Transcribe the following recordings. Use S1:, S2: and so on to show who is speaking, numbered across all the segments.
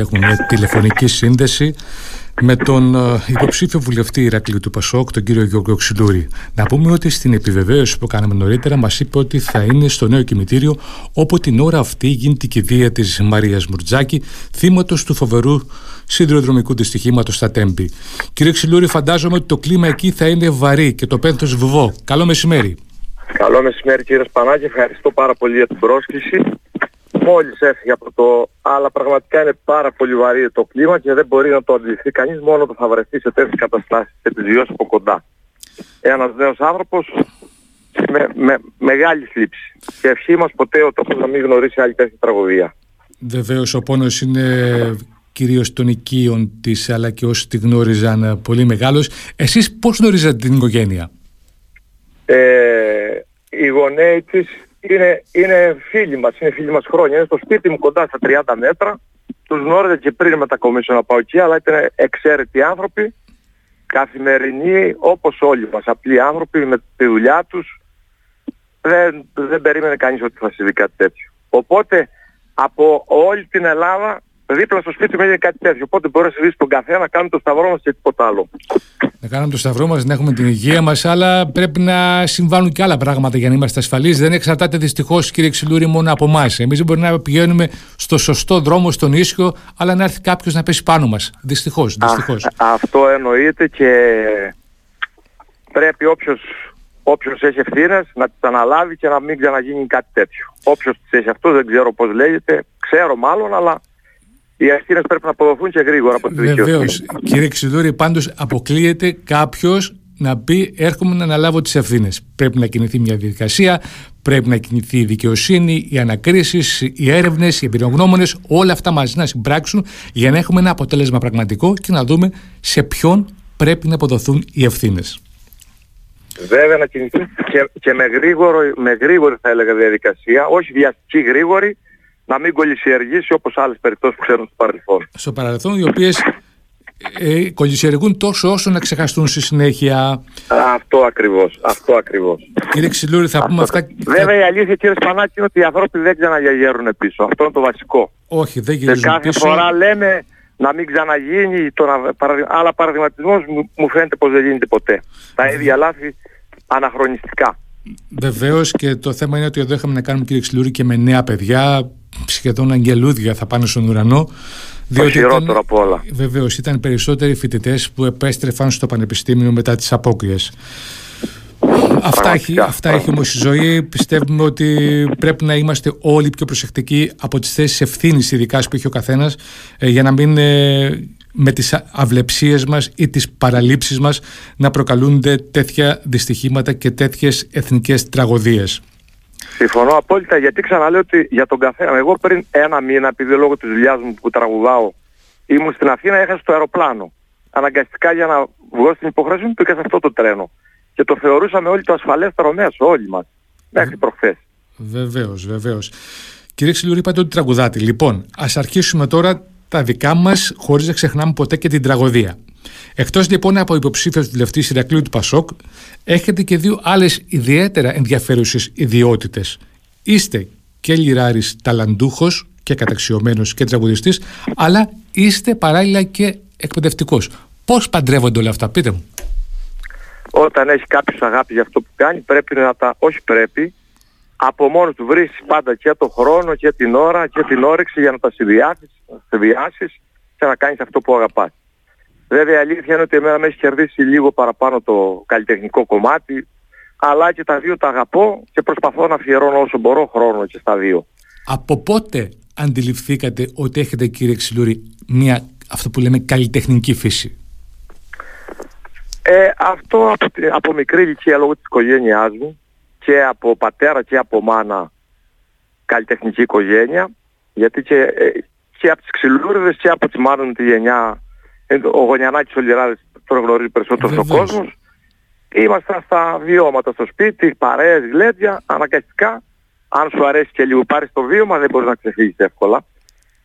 S1: Έχουμε μια τηλεφωνική σύνδεση με τον ε, υποψήφιο βουλευτή Ηρακλείου του Πασόκ, τον κύριο Γιώργο Ξυλούρη. Να πούμε ότι στην επιβεβαίωση που κάναμε νωρίτερα μας είπε ότι θα είναι στο νέο κημητήριο όπου την ώρα αυτή γίνεται η κηδεία της Μαρίας Μουρτζάκη, θύματος του φοβερού σιδηροδρομικού δυστυχήματος στα Τέμπη. Κύριε Ξυλούρη, φαντάζομαι ότι το κλίμα εκεί θα είναι βαρύ και το πένθος βουβό. Καλό μεσημέρι.
S2: Καλό μεσημέρι κύριε Σπανάκη, ευχαριστώ πάρα πολύ για την πρόσκληση μόλις έφυγε από το... Αλλά πραγματικά είναι πάρα πολύ βαρύ το κλίμα και δεν μπορεί να το αντιληφθεί κανείς μόνο το θα βρεθεί σε τέτοιες καταστάσεις και τις βιώσει από κοντά. Ένας νέος άνθρωπος με, με μεγάλη θλίψη. Και ευχή μας ποτέ ο τόπος να μην γνωρίσει άλλη τέτοια τραγωδία.
S1: Βεβαίως ο πόνος είναι κυρίως των οικείων της αλλά και όσοι τη γνώριζαν πολύ μεγάλος. Εσείς πώς γνωρίζατε την οικογένεια;
S2: Ε, οι γονέοι της είναι, είναι φίλοι μας, είναι φίλοι μας χρόνια. Είναι στο σπίτι μου κοντά στα 30 μέτρα. Τους γνώριζα και πριν μετακομίσω να πάω εκεί, αλλά ήταν εξαίρετοι άνθρωποι, καθημερινοί όπως όλοι μας, απλοί άνθρωποι με τη δουλειά τους. Δεν, δεν περίμενε κανείς ότι θα συμβεί κάτι τέτοιο. Οπότε από όλη την Ελλάδα δίπλα στο σπίτι μου έγινε κάτι τέτοιο. Οπότε μπορεί να συμβεί στον καφέ να κάνουμε το σταυρό μας και τίποτα άλλο
S1: να κάνουμε το σταυρό μας, να έχουμε την υγεία μας, αλλά πρέπει να συμβάλλουν και άλλα πράγματα για να είμαστε ασφαλείς. Δεν εξαρτάται δυστυχώς, κύριε Ξυλούρη, μόνο από εμάς. Εμείς μπορεί να πηγαίνουμε στο σωστό δρόμο, στον ίσιο, αλλά να έρθει κάποιος να πέσει πάνω μας. Δυστυχώς. Δυστυχώς.
S2: Αυτό εννοείται και πρέπει όποιος όποιος έχει ευθύνες να τις αναλάβει και να μην ξαναγίνει κάτι τέτοιο. Όποιος τις έχει αυτό δεν ξέρω πώς λέγεται, ξέρω μάλλον, αλλά οι ευθύνε πρέπει να αποδοθούν και γρήγορα από τη δικαιοσύνη. Βεβαίως.
S1: Κύριε Ξηδούρη, πάντως αποκλείεται κάποιος να πει: Έρχομαι να αναλάβω τις ευθύνες. Πρέπει να κινηθεί μια διαδικασία, πρέπει να κινηθεί η δικαιοσύνη, οι ανακρίσεις, οι έρευνες, οι εμπειρογνώμονες, όλα αυτά μαζί να συμπράξουν για να έχουμε ένα αποτέλεσμα πραγματικό και να δούμε σε ποιον πρέπει να αποδοθούν οι ευθύνες.
S2: Βέβαια να κινηθεί και, και με, γρήγορο, με γρήγορη θα έλεγα διαδικασία, όχι βιαστική γρήγορη, να μην κολλησιεργήσει όπως άλλες περιπτώσεις που ξέρουν στο παρελθόν.
S1: Στο παρελθόν οι οποίες ε, κολλησιεργούν τόσο όσο να ξεχαστούν στη συνέχεια.
S2: Αυτό ακριβώς, αυτό ακριβώς.
S1: Κύριε Ξυλούρη, θα πούμε αυτά...
S2: Βέβαια η αλήθεια κύριε Σπανάκη είναι ότι οι άνθρωποι δεν ξαναγιαγέρουν πίσω. Αυτό είναι το βασικό.
S1: Όχι, δεν γυρίζουν
S2: Και κάθε φορά λέμε να μην ξαναγίνει, το να... αλλά παραδειγματισμός μου, μου φαίνεται πως δεν γίνεται ποτέ. Τα ίδια λάθη αναχρονιστικά.
S1: Βεβαίως και το θέμα είναι ότι εδώ είχαμε να κάνουμε κύριε Ξυλούρη και με νέα παιδιά σχεδόν αγγελούδια θα πάνε στον ουρανό.
S2: Διότι χειρότερο από όλα.
S1: Βεβαίως, ήταν περισσότεροι φοιτητές που επέστρεφαν στο πανεπιστήμιο μετά τις απόκριες. Αυτά έχει, αυτά έχει όμως η ζωή. Πιστεύουμε ότι πρέπει να είμαστε όλοι πιο προσεκτικοί από τις θέσεις ευθύνης, ειδικά που έχει ο καθένας, ε, για να μην ε, με τις αυλεψίες μας ή τις παραλήψεις μας να προκαλούνται τέτοια δυστυχήματα και τέτοιες εθνικές τραγωδίες.
S2: Συμφωνώ απόλυτα γιατί ξαναλέω ότι για τον καθένα. Εγώ πριν ένα μήνα, επειδή λόγω της δουλειάς μου που τραγουδάω, ήμουν στην Αθήνα, έχασα το αεροπλάνο. Αναγκαστικά για να βγω στην υποχρέωση μου πήγα σε αυτό το τρένο. Και το θεωρούσαμε όλοι το ασφαλέστερο μέσο, όλοι μας. Μέχρι προχθές.
S1: Βεβαίως, βεβαίως. Κύριε Ξυλούρη, είπατε ότι τραγουδάτε. Λοιπόν, ας αρχίσουμε τώρα τα δικά μας, χωρίς να ξεχνάμε ποτέ και την τραγωδία. Εκτός λοιπόν από υποψήφιος βουλευτής Ηρακλείου του Πασόκ, έχετε και δύο άλλες ιδιαίτερα ενδιαφέρουσες ιδιότητες. Είστε και λιράρης ταλαντούχος και καταξιωμένος και τραγουδιστής, αλλά είστε παράλληλα και εκπαιδευτικός. Πώς παντρεύονται όλα αυτά, πείτε μου;
S2: Όταν έχει κάποιος αγάπη για αυτό που κάνει, πρέπει να τα. Όχι πρέπει, από μόνος του βρίσκεις πάντα και το χρόνο και την ώρα και την όρεξη για να τα συνδυάσεις και να κάνεις αυτό που αγαπάς. Βέβαια η αλήθεια είναι ότι εμένα με έχει κερδίσει λίγο παραπάνω το καλλιτεχνικό κομμάτι, αλλά και τα δύο τα αγαπώ και προσπαθώ να αφιερώνω όσο μπορώ χρόνο και στα δύο.
S1: Από πότε αντιληφθήκατε ότι έχετε κύριε Ξυλούρη μια αυτό που λέμε καλλιτεχνική φύση;
S2: Ε, αυτό από, από μικρή ηλικία λόγω της οικογένειάς μου και από πατέρα και από μάνα καλλιτεχνική οικογένεια γιατί και, ε, και από τις ξυλούριδες και από τη μάνα μου τη γενιά ε, ο Γωνιανάκης ο Λιράδης το γνωρίζει περισσότερο ο κόσμος. Ήμασταν στα βιώματα στο σπίτι, παρέες, γλέντια, αναγκαστικά. Αν σου αρέσει και λίγο πάρεις το βίωμα δεν μπορείς να ξεφύγεις εύκολα.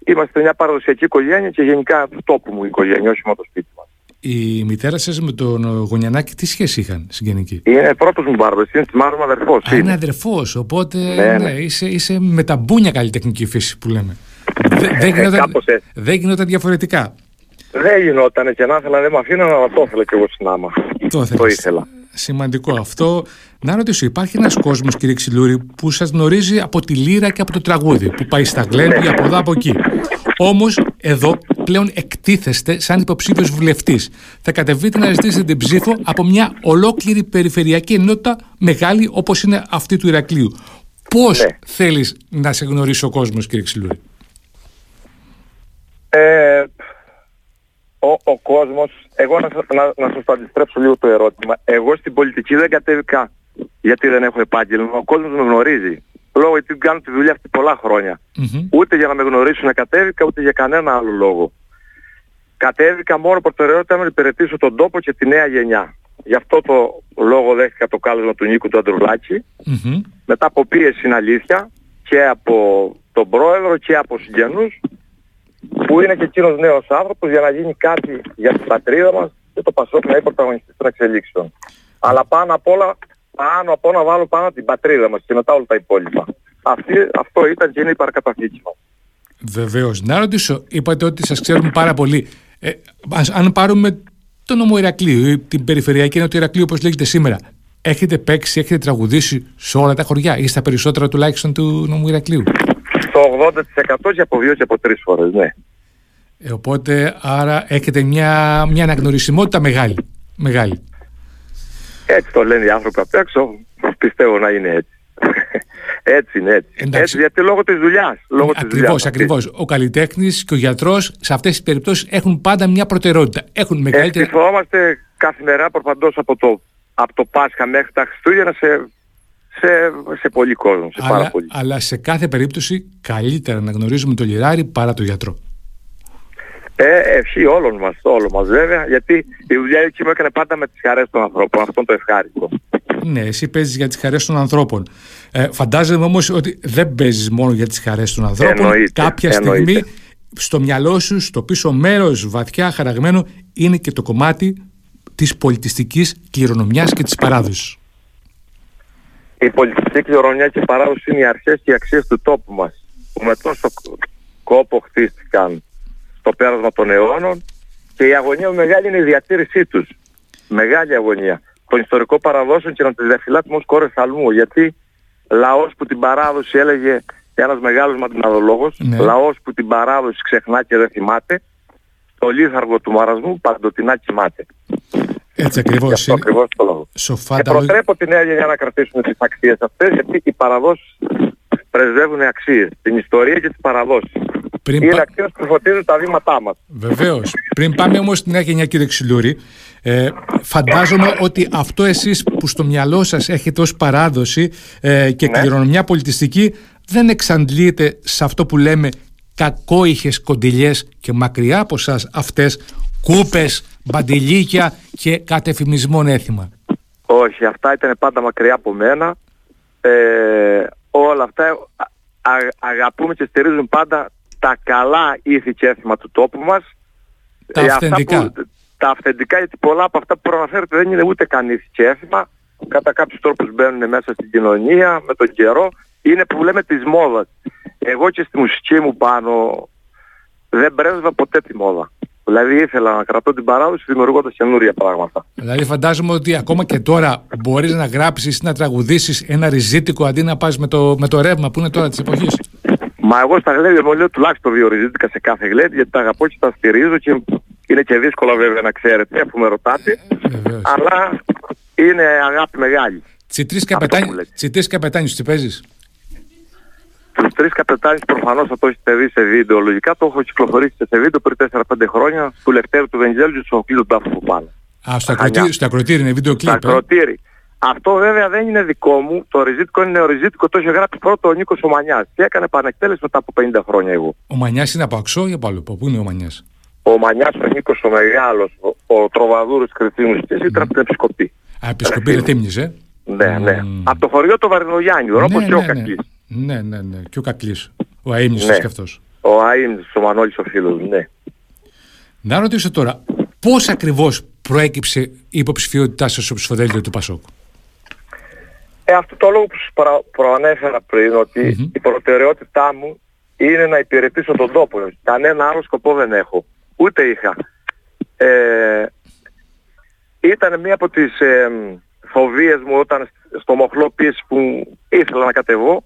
S2: Είμαστε μια παραδοσιακή οικογένεια και γενικά του τόπου μου οικογένεια, όχι μόνο το σπίτι μας.
S1: Η μητέρα σας με τον Γωνιανάκη τι σχέση είχαν συγγενική;
S2: Είναι πρώτος μου μπάρμπες, είναι της μάρας μου αδερφός.
S1: Α, είναι αδερφός, οπότε ναι, ναι. ναι, είσαι, είσαι με τα μπούνια καλλιτεχνική φύση που λέμε. δεν γινόταν, δε γινόταν διαφορετικά.
S2: Δεν γινόταν και να ήθελα δεν με αφήνω αλλά το ήθελα και εγώ στην άμα. Το, το ήθελα.
S1: Σημαντικό αυτό. Να ρωτήσω, υπάρχει ένας κόσμος, κύριε Ξυλούρη, που σας γνωρίζει από τη λύρα και από το τραγούδι, που πάει στα γλέντια από εδώ από εκεί. Όμως, εδώ πλέον εκτίθεστε σαν υποψήφιος βουλευτής. Θα κατεβείτε να ζητήσετε την ψήφο από μια ολόκληρη περιφερειακή ενότητα μεγάλη όπως είναι αυτή του Ηρακλείου. Πώς ναι. θέλεις να σε γνωρίσει ο κόσμος, κύριε Ξυλούρη;
S2: Ε, ο, ο κόσμος, εγώ να, να, να σας το αντιστρέψω λίγο το ερώτημα. Εγώ στην πολιτική δεν κατέβηκα γιατί δεν έχω επάγγελμα. Ο κόσμος με γνωρίζει. Λόγω γιατί κάνω τη δουλειά αυτή πολλά Ούτε για να με γνωρίσουν κατέβηκα, ούτε για κανένα άλλο λόγο. Κατέβηκα μόνο προτεραιότητα να υπηρετήσω τον τόπο και τη νέα γενιά. Γι' αυτό το λόγο δέχτηκα το κάλεσμα του Νίκου του αντρουλακη Μετά από πίεση είναι αλήθεια και από τον πρόεδρο και από συγγενούς που είναι και εκείνος νέος άνθρωπος για να γίνει κάτι για την πατρίδα μας και το Πασόκ να είναι πρωταγωνιστής των εξελίξεων. Αλλά πάνω απ' όλα, πάνω απ' όλα βάλω πάνω την πατρίδα μας και μετά όλα τα υπόλοιπα. Αυτή, αυτό ήταν και είναι η παρακαταθήκη μας.
S1: Βεβαίως. Να ρωτήσω, είπατε ότι σας ξέρουμε πάρα πολύ. Ε, αν πάρουμε το νόμο Ηρακλείου, την περιφερειακή ενότητα Ηρακλείου όπως λέγεται σήμερα, έχετε παίξει, έχετε τραγουδήσει σε όλα τα χωριά ή στα περισσότερα τουλάχιστον του νόμου Ηρακλείου;
S2: Το 80% και από δύο και από τρεις φορές, ναι.
S1: Ε, οπότε, άρα έχετε μια, μια αναγνωρισιμότητα μεγάλη. μεγάλη.
S2: Έτσι το λένε οι άνθρωποι απ' έξω. Πιστεύω να είναι έτσι. έτσι είναι έτσι. Εντάξει. Έτσι γιατί λόγω της δουλειάς. Λόγω
S1: ακριβώς, της ακριβώς. Ο καλλιτέχνης και ο γιατρός σε αυτές τις περιπτώσεις έχουν πάντα μια προτεραιότητα. Έχουν μεγαλύτερη...
S2: Ευχηθόμαστε καθημερινά προπαντός από το, από το Πάσχα μέχρι τα Χριστούγεννα σε σε, σε πολύ κόσμο, σε
S1: αλλά,
S2: πάρα πολύ.
S1: Αλλά σε κάθε περίπτωση καλύτερα να γνωρίζουμε τον λιράρι παρά τον γιατρό.
S2: Ε, ευχή όλων μας, όλων μας βέβαια, γιατί η δουλειά εκεί μου έκανε πάντα με τις χαρές των ανθρώπων, αυτό το ευχάριστο.
S1: Ναι, εσύ παίζεις για τις χαρές των ανθρώπων. Ε, φαντάζομαι όμως ότι δεν παίζεις μόνο για τις χαρές των ανθρώπων.
S2: Εννοείται,
S1: Κάποια στιγμή στο μυαλό σου, στο πίσω μέρος βαθιά χαραγμένο, είναι και το κομμάτι της πολιτιστικής κληρονομιάς και της παράδοσης
S2: η πολιτιστική κληρονομιά και παράδοση είναι οι αρχές και οι αξίες του τόπου μας που με τόσο κόπο χτίστηκαν στο πέρασμα των αιώνων και η αγωνία μεγάλη είναι η διατήρησή τους. Μεγάλη αγωνία των ιστορικών παραδόσεων και να τις διαφυλάττουμε ως κόρες αλμού γιατί λαός που την παράδοση έλεγε ένας μεγάλος μαντιναδολόγος, ναι. λαός που την παράδοση ξεχνά και δεν θυμάται, το λίθαργο του μαρασμού παντοτινά κοιμάται.
S1: Έτσι ακριβώς.
S2: Αυτό ακριβώς το λόγο.
S1: Σοφά
S2: και προτρέπω τη νέα γενιά να κρατήσουμε τις αξίες αυτές, γιατί οι παραδόσεις πρεσβεύουν αξίες. Την ιστορία και τις παραδόσεις. Πριν Είναι πα... αξίε που φωτίζουν τα βήματά μας.
S1: Βεβαίως. Πριν πάμε όμως στη νέα γενιά, κύριε Ξυλούρη, ε, φαντάζομαι ότι αυτό εσείς που στο μυαλό σας έχετε ως παράδοση ε, και ναι. κληρονομιά πολιτιστική δεν εξαντλείται σε αυτό που λέμε κακόηχες κοντιλιές και μακριά από σας αυτές κούπες, μπαντιλίκια και κατεφημισμόν έθιμα.
S2: Όχι, αυτά ήταν πάντα μακριά από μένα. Ε, όλα αυτά α, αγαπούμε και στηρίζουν πάντα τα καλά ήθη και έθιμα του τόπου μας.
S1: Τα ε, αυθεντικά.
S2: τα αυθεντικά, γιατί πολλά από αυτά που προαναφέρετε δεν είναι ούτε καν ήθη και έθιμα. Κατά κάποιους τρόπους μπαίνουν μέσα στην κοινωνία με τον καιρό. Είναι που λέμε της μόδας. Εγώ και στη μουσική μου πάνω δεν πρέσβα ποτέ τη μόδα. Δηλαδή ήθελα να κρατώ την παράδοση δημιουργώντας καινούρια πράγματα.
S1: Δηλαδή φαντάζομαι ότι ακόμα και τώρα μπορείς να γράψεις ή να τραγουδήσεις ένα ριζίτικο αντί να πας με το, με το ρεύμα που είναι τώρα της εποχής.
S2: Μα εγώ στα γλέντια μου λέω τουλάχιστον δύο ριζίτικα σε κάθε γλέντια γιατί τα αγαπώ και τα στηρίζω και είναι και δύσκολο βέβαια να ξέρετε αφού με ρωτάτε. Ε, αλλά είναι αγάπη μεγάλη.
S1: Τσιτρί καπετάνιους τις παίζεις;
S2: Τους τρεις καπετάνιους προφανώς θα το έχετε δει σε βίντεο. Λογικά το έχω κυκλοφορήσει σε βίντεο πριν 4-5 χρόνια του Λευτέρου του Βενιζέλου και του Σοφίλου Τάφου που πάνε.
S1: Α, στο ακροτήρι, στο ακροτήρι είναι βίντεο κλιπ. Στο
S2: ε; ακροτήρι. Αυτό βέβαια δεν είναι δικό μου. Το ριζίτικο είναι νεοριζίτικο. Το είχε γράψει πρώτο ο Νίκος ο Μανιάς. Και έκανε επανεκτέλεση μετά από 50 χρόνια εγώ.
S1: Ο Μανιάς είναι από αξό ή από άλλο; Πού είναι ο Μανιάς.
S2: Ο Μανιάς ο Νίκος ο Μεγάλος, ο, ο Τροβαδούρος Κρητήμους και ήταν από την Επισκοπή.
S1: Α, Επισκοπή Ρετήμνης, ε.
S2: Ναι, ναι. Mm. Από το χωριό του Βαρδινογιάννη, ναι, όπως ναι, και ο ναι. Κακής.
S1: Ναι, ναι, ναι. Και ο Κακλής. Ο Αίμνης ναι. και αυτός.
S2: Ο Αίμνης, ο Μανώλης ο φίλος, ναι.
S1: Να ρωτήσω τώρα, πώς ακριβώς προέκυψε η υποψηφιότητά σας στο ψηφοδέλτιο του Πασόκ;
S2: Ε, αυτό το λόγο που σας προανέφερα πριν, ότι η προτεραιότητά μου είναι να υπηρετήσω τον τόπο. Κανένα άλλο σκοπό δεν έχω. Ούτε είχα. Ε, ήταν μία από τις ε, φοβίες μου όταν στο μοχλό πίεση που ήθελα να κατεβώ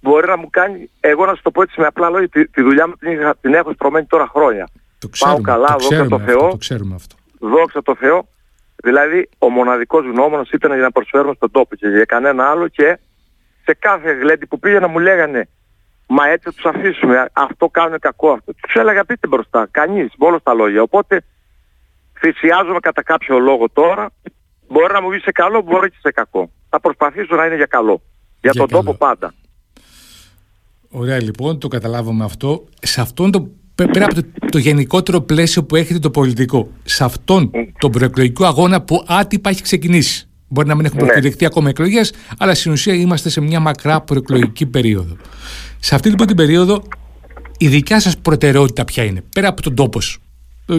S2: μπορεί να μου κάνει, εγώ να σου το πω έτσι με απλά λόγια, τη, τη δουλειά μου την, την έχω στρωμένη τώρα χρόνια.
S1: Το ξέρουμε, Πάω καλά, το δόξα τω Θεώ. Το ξέρουμε αυτό.
S2: Δόξα τω Θεώ. Δηλαδή ο μοναδικός γνώμονας ήταν για να προσφέρουμε στον τόπο και για κανένα άλλο και σε κάθε γλέντι που πήγαινα μου λέγανε Μα έτσι θα τους αφήσουμε, αυτό κάνουν κακό αυτό. Τους έλεγα πείτε μπροστά, κανείς, μόνο τα λόγια. Οπότε θυσιάζομαι κατά κάποιο λόγο τώρα, μπορεί να μου βγει σε καλό, μπορεί και σε κακό. Θα προσπαθήσω να είναι για καλό. Για, για τον καλό. τόπο πάντα.
S1: Ωραία λοιπόν, το καταλάβαμε αυτό. Σε αυτόν το, πέρα από το, το, γενικότερο πλαίσιο που έχετε το πολιτικό, σε αυτόν τον προεκλογικό αγώνα που άτυπα έχει ξεκινήσει. Μπορεί να μην έχουμε ναι. προκηρυχθεί ακόμα εκλογές, αλλά στην ουσία είμαστε σε μια μακρά προεκλογική περίοδο. Σε αυτή λοιπόν την περίοδο, η δικιά σας προτεραιότητα ποια είναι, πέρα από τον τόπο. Ε,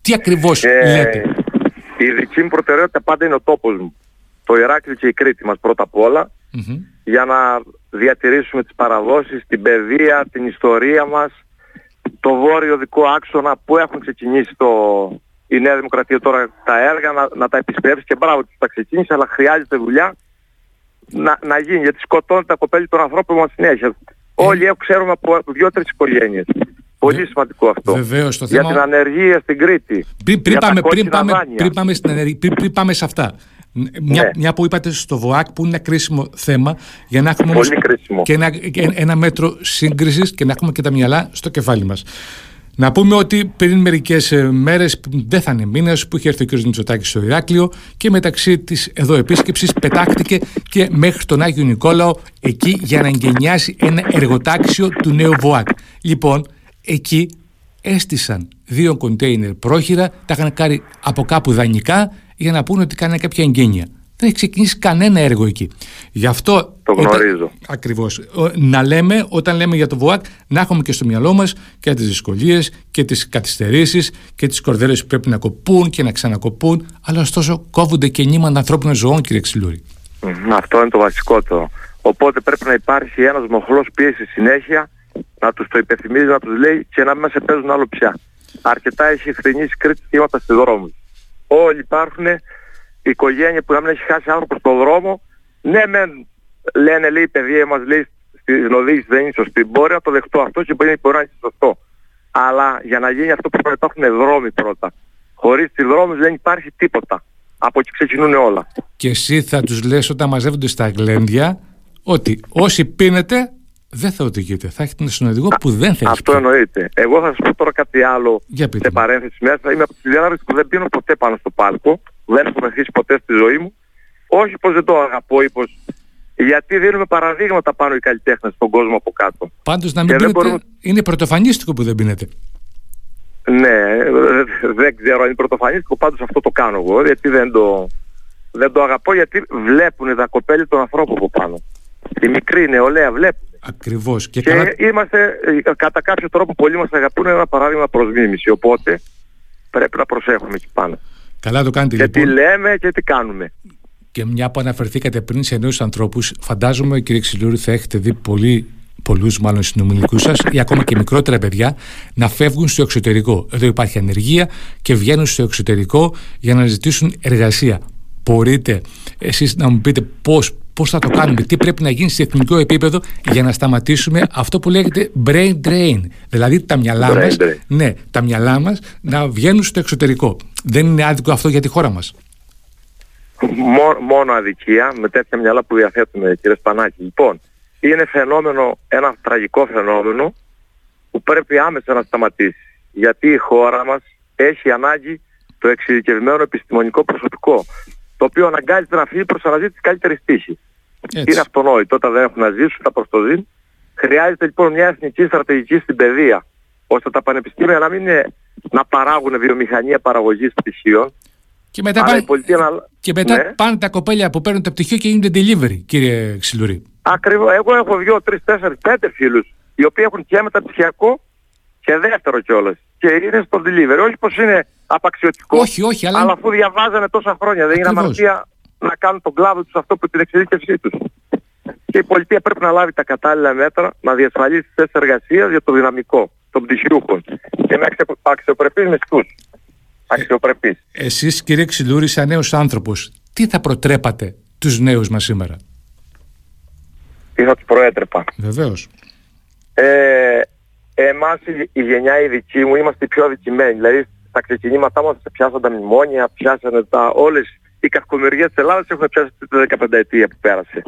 S1: τι ακριβώς ε, λέτε;
S2: Η δική μου προτεραιότητα πάντα είναι ο τόπος μου. Το Ηράκλειο και η Κρήτη μας πρώτα απ' όλα για να διατηρήσουμε τις παραδόσεις, την παιδεία, την ιστορία μας, το βόρειο δικό άξονα που έχουν ξεκινήσει το, η Νέα Δημοκρατία τώρα τα έργα, να, να τα επισπεύσει και μπράβο ότι τα ξεκίνησε, αλλά χρειάζεται δουλειά να, να γίνει, γιατί σκοτώνει τα κοπέλη των ανθρώπων μας συνέχεια. Ε. Όλοι έχουν ξέρουμε από δύο-τρεις οικογένειες. Πολύ Βε... σημαντικό αυτό.
S1: Βεβαίως, το
S2: για την ανεργία στην Κρήτη.
S1: Πριν, πριν, πάμε, πριν, πάμε, πριν, πάμε, στην ανεργία, πριν, πριν πάμε σε αυτά. Μια, ναι. μια που είπατε στο ΒΟΑΚ που είναι ένα κρίσιμο θέμα για να έχουμε
S2: όμως
S1: και ένα, ένα μέτρο σύγκρισης και να έχουμε και τα μυαλά στο κεφάλι μας. Να πούμε ότι πριν μερικές ε, μέρες, δεν θα είναι μήνες, που είχε έρθει ο κ. Μητσοτάκης στο Ηράκλειο και μεταξύ της εδώ επίσκεψης πετάχτηκε και μέχρι τον Άγιο Νικόλαο εκεί για να εγκαινιάσει ένα εργοτάξιο του νέου ΒΟΑΚ. Λοιπόν, εκεί έστησαν δύο κοντέινερ πρόχειρα, τα είχαν κάνει από κάπου δανεικά για να πούνε ότι κάνει κάποια εγγένεια. Δεν έχει ξεκινήσει κανένα έργο εκεί. Γι' αυτό.
S2: Το γνωρίζω.
S1: Ακριβώς. Να λέμε, όταν λέμε για το ΒΟΑΚ, να έχουμε και στο μυαλό μας και τις δυσκολίες και τις καθυστερήσεις και τις κορδέλες που πρέπει να κοπούν και να ξανακοπούν. Αλλά ωστόσο κόβονται και νήματα ανθρώπινων ζωών, κύριε Ξυλούρη.
S2: Αυτό είναι το βασικότερο. Οπότε πρέπει να υπάρχει ένας μοχλός πίεσης συνέχεια, να τους το υπενθυμίζει, να τους λέει και να μην σε παίζουν άλλο πια. Αρκετά έχει ευθυνήσει Κρήτη θύματα στη δρόμους. Όλοι υπάρχουν οικογένεια που να μην έχει χάσει άνθρωπο στον δρόμο. Ναι, μεν λένε λέει η παιδεία μας λέει στην οδήγηση δεν είναι σωστή. Μπορεί να το δεχτώ αυτό και μπορεί, μπορεί να είναι σωστό. Αλλά για να γίνει αυτό πρέπει να υπάρχουν δρόμοι πρώτα. Χωρίς τη δρόμοι δεν υπάρχει τίποτα. Από εκεί ξεκινούν όλα.
S1: Και εσύ θα τους λες όταν μαζεύονται στα γλέντια ότι όσοι πίνετε δεν θα οδηγείτε. Θα έχετε ένα οδηγό που δεν θα έχει.
S2: Αυτό εννοείται. Εγώ θα σας πω τώρα κάτι άλλο Για σε παρένθεση μέσα. Είμαι από τι διάδρε που δεν πίνω ποτέ πάνω στο πάλκο. Δεν έχω μεθύσει ποτέ στη ζωή μου. Όχι πως δεν το αγαπώ ή πως... Γιατί δίνουμε παραδείγματα πάνω οι καλλιτέχνες στον κόσμο από κάτω.
S1: Πάντως να μην πίνετε, μπορούμε... είναι πρωτοφανίστικο που δεν πίνετε.
S2: Ναι, δεν ξέρω αν είναι πρωτοφανίστικο, πάντως αυτό το κάνω εγώ, γιατί δεν το, δεν το αγαπώ, γιατί βλέπουν τα κοπέλη των ανθρώπων από πάνω. Η μικρή νεολαία βλέπουν.
S1: Ακριβώς.
S2: Και, και καλά... είμαστε, κατά κάποιο τρόπο, πολλοί μας αγαπούν ένα παράδειγμα προς μίμηση, οπότε πρέπει να προσέχουμε εκεί πάνω.
S1: Καλά το κάνετε
S2: και
S1: λοιπόν.
S2: τι λέμε και τι κάνουμε.
S1: Και μια που αναφερθήκατε πριν σε νέους ανθρώπους, φαντάζομαι κύριε Ξυλούρη θα έχετε δει πολύ πολλούς μάλλον συνομιλικούς σας ή ακόμα και μικρότερα παιδιά να φεύγουν στο εξωτερικό. Εδώ υπάρχει ανεργία και βγαίνουν στο εξωτερικό για να ζητήσουν εργασία. Μπορείτε εσείς να μου πείτε πώς, πώς θα το κάνουμε, τι πρέπει να γίνει σε εθνικό επίπεδο για να σταματήσουμε αυτό που λέγεται brain drain. Δηλαδή τα μυαλά μας, ναι, τα μυαλά μας να βγαίνουν στο εξωτερικό. Δεν είναι άδικο αυτό για τη χώρα μας.
S2: μόνο αδικία με τέτοια μυαλά που διαθέτουμε κύριε Σπανάκη. Λοιπόν, είναι φαινόμενο, ένα τραγικό φαινόμενο που πρέπει άμεσα να σταματήσει. Γιατί η χώρα μας έχει ανάγκη το εξειδικευμένο επιστημονικό προσωπικό το οποίο αναγκάζεται να φύγει προς αναζήτηση καλύτερης τύχης. Είναι αυτονόητο όταν δεν έχουν να ζήσουν τα προστοζήν. Χρειάζεται λοιπόν μια εθνική στρατηγική στην παιδεία, ώστε τα πανεπιστήμια να μην είναι, να παράγουν βιομηχανία παραγωγής πτυχίων,
S1: και μετά, πάνε, να... και μετά ναι. πάνε τα κοπέλια που παίρνουν τα πτυχίο και γίνονται delivery, κύριε Ξυλουρή.
S2: Ακριβώς. Εγώ έχω δύο, τρεις, τέσσερις, πέντε φίλους, οι οποίοι έχουν και μεταπτυχιακό και δεύτερο κιόλας. Και είναι στο delivery. Όχι πως είναι απαξιωτικό.
S1: Όχι, όχι, αλλά...
S2: αλλά αφού διαβάζανε τόσα χρόνια, δεν είναι αμαρτία να κάνουν τον κλάδο τους αυτό που την εξειδίκευσή τους. Και η πολιτεία πρέπει να λάβει τα κατάλληλα μέτρα να διασφαλίσει τις εργασίας για το δυναμικό των πτυχιούχων και να αξιοπρεπείς μισθούς. Αξιοπρεπείς.
S1: Ε, εσείς κύριε Ξυλούρη σαν νέος άνθρωπος, τι θα προτρέπατε τους νέους μας σήμερα;
S2: Τι θα τους προέτρεπα;
S1: Βεβαίως.
S2: Ε, εμάς η, η γενιά η δική μου είμαστε οι πιο αδικημένοι. Δηλαδή στα ξεκινήματά μας πιάσαν τα μνημόνια, πιάσανε τα, όλες οι κακομοιριές της Ελλάδας έχουν πιάσει τη 15 ετία που πέρασε.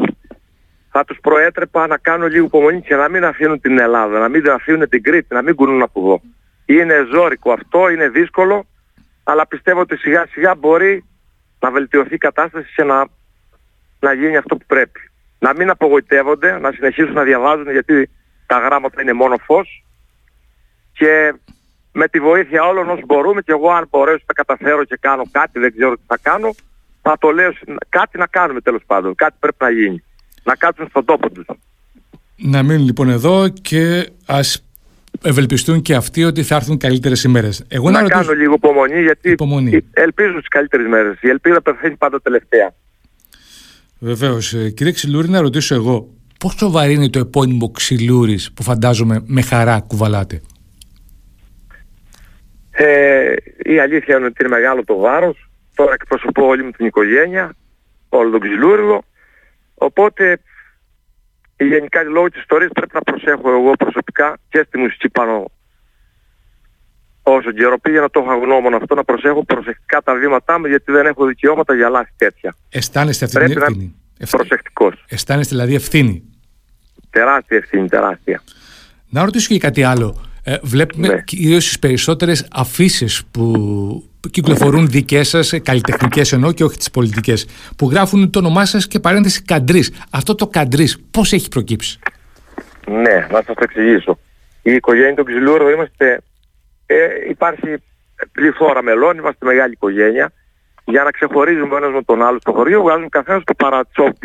S2: Θα τους προέτρεπα να κάνουν λίγο υπομονή και να μην αφήνουν την Ελλάδα, να μην την αφήνουν την Κρήτη, να μην κουνούν από εδώ. Είναι ζώρικο αυτό, είναι δύσκολο, αλλά πιστεύω ότι σιγά σιγά μπορεί να βελτιωθεί η κατάσταση και να, να γίνει αυτό που πρέπει. Να μην απογοητεύονται, να συνεχίσουν να διαβάζουν γιατί τα γράμματα είναι μόνο φως και με τη βοήθεια όλων όσων μπορούμε και εγώ αν μπορέσω να καταφέρω και κάνω κάτι, δεν ξέρω τι θα κάνω, θα το λέω κάτι να κάνουμε τέλος πάντων, κάτι πρέπει να γίνει. Να κάτσουν στον τόπο τους.
S1: Να μείνουν λοιπόν εδώ και ας ευελπιστούν και αυτοί ότι θα έρθουν καλύτερες ημέρες.
S2: Εγώ να, να κάνω λίγο υπομονή γιατί υπομονή. ελπίζω στις καλύτερες μέρες. Η ελπίδα πεθαίνει πάντα τελευταία.
S1: Βεβαίως. Ε, κύριε Ξυλούρη να ρωτήσω εγώ, πόσο βαρύ είναι το επώνυμο Ξυλούρης που φαντάζομαι με χαρά κουβαλάτε;
S2: Ε, η αλήθεια είναι ότι είναι μεγάλο το βάρος. Τώρα εκπροσωπώ όλη μου την οικογένεια, όλο τον Ξυλούργο. Οπότε γενικά λόγω της ιστορίας πρέπει να προσέχω εγώ προσωπικά και στη μουσική πάνω όσο καιρό πήγαινα το έχω γνώμων αυτό να προσέχω προσεκτικά τα βήματά μου γιατί δεν έχω δικαιώματα για λάθη τέτοια.
S1: Αισθάνεστε αυτή την ευθύνη;
S2: Προσεκτικός.
S1: Αισθάνεστε δηλαδή ευθύνη;
S2: Τεράστια ευθύνη, τεράστια.
S1: Να ρωτήσω και κάτι άλλο. Ε, βλέπουμε ναι. κυρίως τι περισσότερες αφήσεις που κυκλοφορούν δικές σας, καλλιτεχνικές εννοώ και όχι τις πολιτικές, που γράφουν το όνομά σας και παρένθεση καντρίς. Αυτό το καντρίς πώς έχει προκύψει;
S2: Ναι, να σας το εξηγήσω. Η οικογένεια των Ξυλούρδων είμαστε. Ε, υπάρχει πληθώρα μελών, είμαστε μεγάλη οικογένεια. Για να ξεχωρίζουμε ο ένας με τον άλλο στο χωριό, βγάζουμε καθένας το,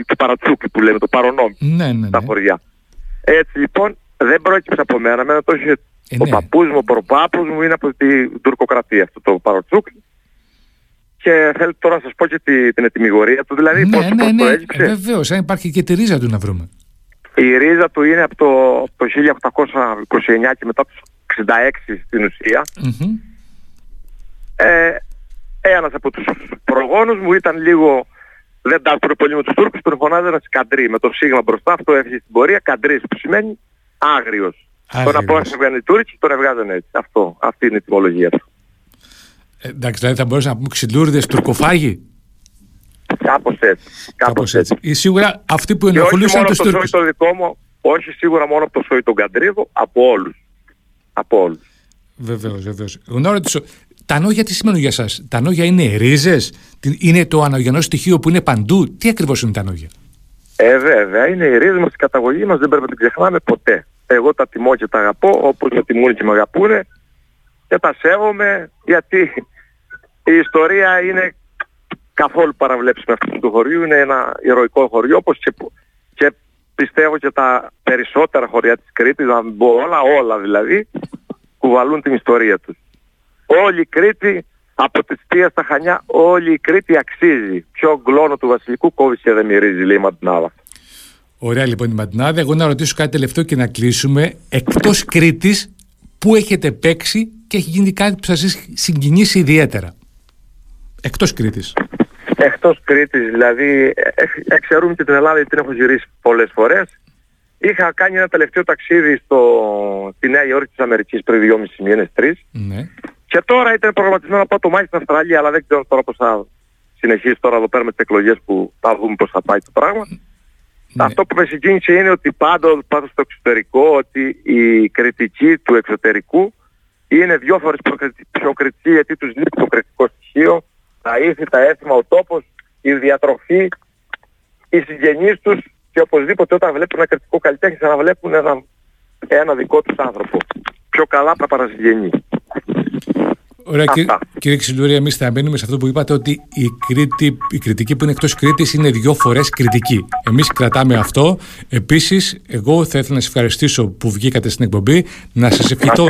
S2: το παρατσούκι που λέμε, το παρονόμι
S1: ναι, ναι, ναι.
S2: στα χωριά. Έτσι λοιπόν δεν πρόκειψε από μένα, μένα το είχε ε, ο ναι. παππούς μου, ο προπάπους μου είναι από την τουρκοκρατία αυτό το παροτσούκ. Και θέλετε τώρα να σας πω και τη, την ετοιμιγορία του, δηλαδή ναι, πώς, ναι, πώς ναι. το έζησε.
S1: Ε, βεβαίως, αν υπάρχει και τη ρίζα του να βρούμε.
S2: Η ρίζα του είναι από το, το 1829 και μετά το 66 στην ουσία. Mm-hmm. Ε, ένας από τους προγόνους μου ήταν λίγο δεν τα πολύ με τους Τούρκους, τον φωνάζανε καντρί με το σίγμα μπροστά, αυτό έφυγε στην πορεία, καντρί που σημαίνει άγριος. Τον απόσπασαν οι Τούρκοι και τον εβγάζαν έτσι. Αυτό, αυτή είναι η τιμολογία τους.
S1: Ε, εντάξει, δηλαδή θα μπορούσαμε να πούμε ξυλούριδες τουρκοφάγοι;
S2: Κάπως έτσι.
S1: Κάπως έτσι. Ή σίγουρα αυτοί που ενοχλούσαν τους Τούρκους.
S2: Όχι μόνο το δικό μου, όχι σίγουρα μόνο από το σόι τον Καντρίδο, από όλους. Από όλους.
S1: Βεβαίως, βεβαίως. Να ρωτήσω, τα νόγια τι σημαίνουν για σας; Τα νόγια είναι ρίζες, είναι το αναγενό στοιχείο που είναι παντού; Τι ακριβώς είναι τα νόγια;
S2: Ε, βέβαια, είναι η ρίζα μας, η καταγωγή μας, δεν πρέπει να την ξεχνάμε ποτέ εγώ τα τιμώ και τα αγαπώ όπως με τιμούν και με αγαπούνε και τα σέβομαι γιατί η ιστορία είναι καθόλου παραβλέψιμη αυτού του χωριού, είναι ένα ηρωικό χωριό όπως και, και πιστεύω και τα περισσότερα χωριά της Κρήτης, να όλα, όλα δηλαδή, κουβαλούν την ιστορία τους. Όλη η Κρήτη, από τη Στία στα Χανιά, όλη η Κρήτη αξίζει. Πιο γκλόνο του βασιλικού κόβει και δεν μυρίζει, λέει η Μαντινάδα.
S1: Ωραία λοιπόν η Ματινάδα. Εγώ να ρωτήσω κάτι τελευταίο και να κλείσουμε. Εκτός Κρήτης, πού έχετε παίξει και έχει γίνει κάτι που σας συγκινήσει ιδιαίτερα; Εκτός Κρήτης.
S2: Εκτός Κρήτης, δηλαδή, εξαιρούμε και την Ελλάδα γιατί την έχω γυρίσει πολλές φορές. Είχα κάνει ένα τελευταίο ταξίδι στο, στη Νέα Υόρκη της Αμερικής πριν δυόμισι μήνες, τρεις.
S1: Ναι.
S2: Και τώρα ήταν προγραμματισμένο να πάω το Μάη στην Αυστραλία, αλλά δεν ξέρω τώρα πώς θα συνεχίσει τώρα εδώ πέρα με τις εκλογές που θα δούμε πώς θα πάει το πράγμα. Ναι. Αυτό που με συγκίνησε είναι ότι πάντα, πάντα στο εξωτερικό ότι η κριτική του εξωτερικού είναι δυο φορές πιο κριτική γιατί τους λείπει το κριτικό στοιχείο, τα ήθη, τα έθιμα, ο τόπος, η διατροφή, οι συγγενείς τους και οπωσδήποτε όταν βλέπουν ένα κριτικό καλλιτέχνη θα να βλέπουν ένα, ένα δικό τους άνθρωπο. Πιο καλά από τα παρασυγγενή.
S1: Ωραία, κύριε, κύριε Ξυλούρη, εμείς θα μείνουμε σε αυτό που είπατε ότι η, Κρήτη, η κριτική που είναι εκτός Κρήτης είναι δύο φορές κριτική. Εμείς κρατάμε αυτό. Επίσης, εγώ θα ήθελα να σας ευχαριστήσω που βγήκατε στην εκπομπή. Να σας ευχηθώ,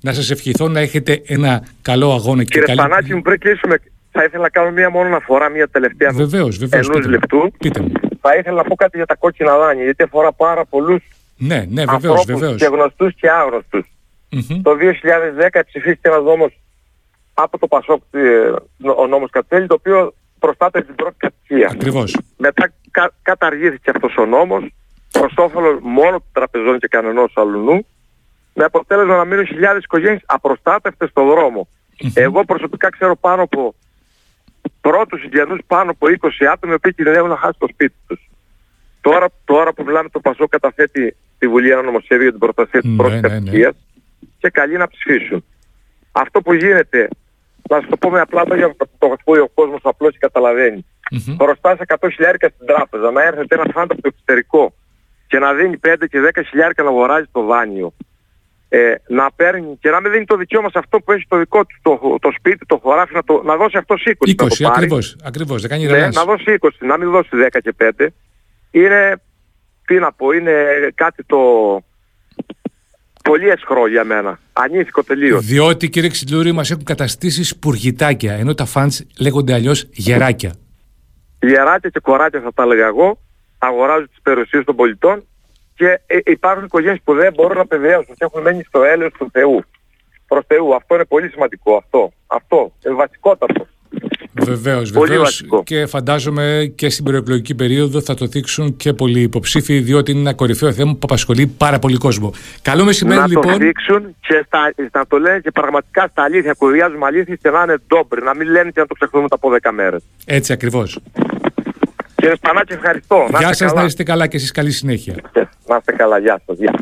S1: να σας ευχηθώ να έχετε ένα καλό αγώνα
S2: και
S1: Κύριε
S2: Σπανάκη, μου πριν κλείσουμε, θα ήθελα να κάνω μία μόνο αναφορά, μία τελευταία
S1: βεβαίως, βεβαίως,
S2: ενός λεπτού.
S1: Πείτε μου.
S2: θα ήθελα να πω κάτι για τα κόκκινα δάνεια, γιατί αφορά πάρα πολλούς
S1: ναι, ναι, βεβαίως,
S2: ανθρώπους
S1: βεβαίως.
S2: και γνωστούς και άγνωστους.
S1: Μμμ.
S2: Το 2010 ψηφίστηκε ένας νόμος από το Πασόκ, ε, ο νόμος Κατσέλη, το οποίο προστάτευε την πρώτη κατοικία.
S1: Ακριβώς.
S2: Μετά κα, καταργήθηκε αυτός ο νόμος προς όφελος μόνο των τραπεζών και κανενός αλλού με αποτέλεσμα να μείνουν χιλιάδες οικογένειες απροστάτευτες στον δρόμο. Εγώ προσωπικά ξέρω πάνω από πρώτους συγγενούς πάνω από 20 άτομα οι οποίοι κινδυνεύουν να χάσουν το σπίτι τους. Τώρα, τώρα που μιλάμε το Πασό καταθέτει στη Βουλή ένα νομοσχέδιο για την προστασία της
S1: Ναι,
S2: πρώτης
S1: ναι, ναι.
S2: κατοικίας και καλεί να ψηφίσουν. Αυτό που γίνεται, να σας το πω με απλά λόγια που το ακούει ο κόσμος απλώς και καταλαβαίνει.
S1: Μμμ.
S2: Χρωστάς 100 χιλιάρικα στην τράπεζα, να έρθετε ένας φάντα από το εξωτερικό και να δίνει 5 και 10 χιλιάρικα να αγοράζει το δάνειο. Ε, να παίρνει και να μην δίνει το δικαίωμα σε αυτό που έχει το δικό του το, το σπίτι, το χωράφι, να, το, να δώσει αυτό 20.
S1: 20,
S2: να το πάρει.
S1: ακριβώς, ακριβώς, δεν κάνει
S2: Ναι,
S1: ρελάς.
S2: να δώσει 20, να μην δώσει 10 και 5. Είναι, τι να πω, είναι κάτι το πολύ εσχρό για μένα. Ανήθικο τελείως.
S1: Διότι κύριε Ξυλούρη μας έχουν καταστήσει σπουργητάκια, ενώ τα φαντς λέγονται αλλιώς γεράκια.
S2: Γεράκια και κοράκια θα τα έλεγα εγώ, αγοράζουν τις περιουσίες των πολιτών και ε, υπάρχουν οικογένειες που δεν μπορούν να παιδεύσουν και έχουν μένει στο έλεος του Θεού. Προς Θεού. Αυτό είναι πολύ σημαντικό. Αυτό. Αυτό. Είναι βασικότατο.
S1: Βεβαίως,
S2: Πολύ
S1: βεβαίως.
S2: βασικό.
S1: Και φαντάζομαι και στην προεκλογική περίοδο θα το δείξουν και πολλοί υποψήφοι, διότι είναι ένα κορυφαίο θέμα που απασχολεί πάρα πολύ κόσμο. Καλό μεσημέρι,
S2: να το
S1: λοιπόν.
S2: δείξουν και στα, να το λένε και πραγματικά στα αλήθεια. Κουδιάζουμε αλήθεια και να είναι ντόμπροι. Να μην λένε και να το ξεχνούμε τα από 10 μέρες.
S1: Έτσι ακριβώς.
S2: Κύριε Σπανάκη, ευχαριστώ.
S1: Γεια
S2: είστε
S1: σας, να
S2: καλά.
S1: είστε καλά και εσείς καλή συνέχεια.
S2: Να είστε καλά. Γεια σας. Γεια.